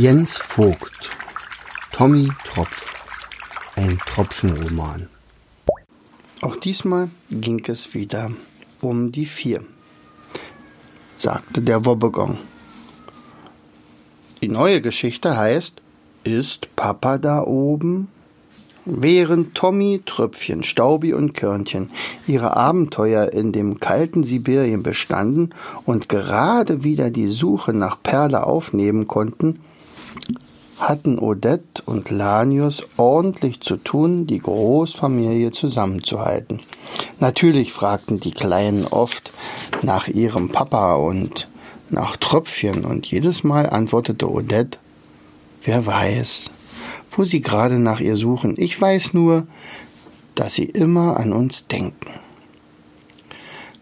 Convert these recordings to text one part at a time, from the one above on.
Jens Vogt Tommy Tropf Ein Tropfenroman Auch diesmal ging es wieder um die vier, sagte der Wobbegong. Die neue Geschichte heißt Ist Papa da oben? Während Tommy, Tröpfchen, Staubi und Körnchen ihre Abenteuer in dem kalten Sibirien bestanden und gerade wieder die Suche nach Perle aufnehmen konnten, hatten Odette und Lanius ordentlich zu tun, die Großfamilie zusammenzuhalten. Natürlich fragten die Kleinen oft nach ihrem Papa und nach Tröpfchen, und jedes Mal antwortete Odette, wer weiß, wo sie gerade nach ihr suchen. Ich weiß nur, dass sie immer an uns denken.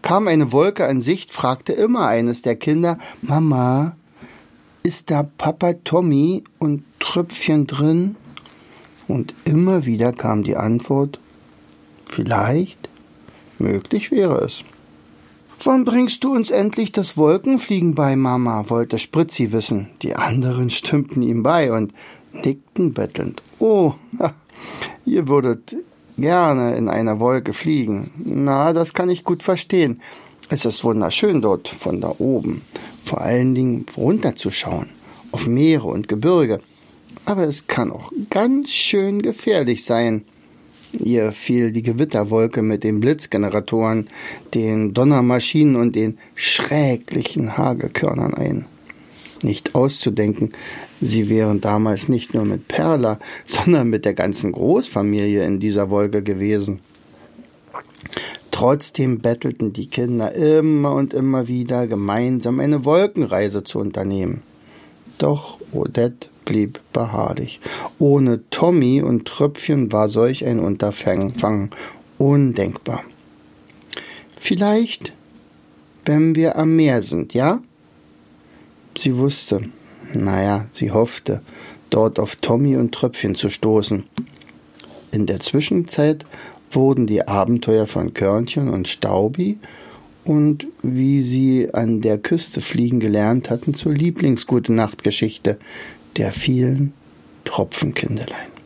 Kam eine Wolke an Sicht, fragte immer eines der Kinder, Mama, ist da Papa Tommy und Tröpfchen drin? Und immer wieder kam die Antwort, vielleicht, möglich wäre es. Wann bringst du uns endlich das Wolkenfliegen bei, Mama? wollte Spritzi wissen. Die anderen stimmten ihm bei und nickten bettelnd. Oh, ihr würdet gerne in einer Wolke fliegen. Na, das kann ich gut verstehen. Es ist wunderschön dort von da oben, vor allen Dingen runterzuschauen, auf Meere und Gebirge. Aber es kann auch ganz schön gefährlich sein. Ihr fiel die Gewitterwolke mit den Blitzgeneratoren, den Donnermaschinen und den schrecklichen Hagelkörnern ein nicht auszudenken. Sie wären damals nicht nur mit Perla, sondern mit der ganzen Großfamilie in dieser Wolke gewesen. Trotzdem bettelten die Kinder immer und immer wieder, gemeinsam eine Wolkenreise zu unternehmen. Doch Odette blieb beharrlich. Ohne Tommy und Tröpfchen war solch ein Unterfangen undenkbar. Vielleicht, wenn wir am Meer sind, ja? Sie wusste, naja, sie hoffte, dort auf Tommy und Tröpfchen zu stoßen. In der Zwischenzeit wurden die Abenteuer von Körnchen und Staubi und wie sie an der Küste fliegen gelernt hatten zur Lieblingsgute Nachtgeschichte der vielen Tropfenkindelein.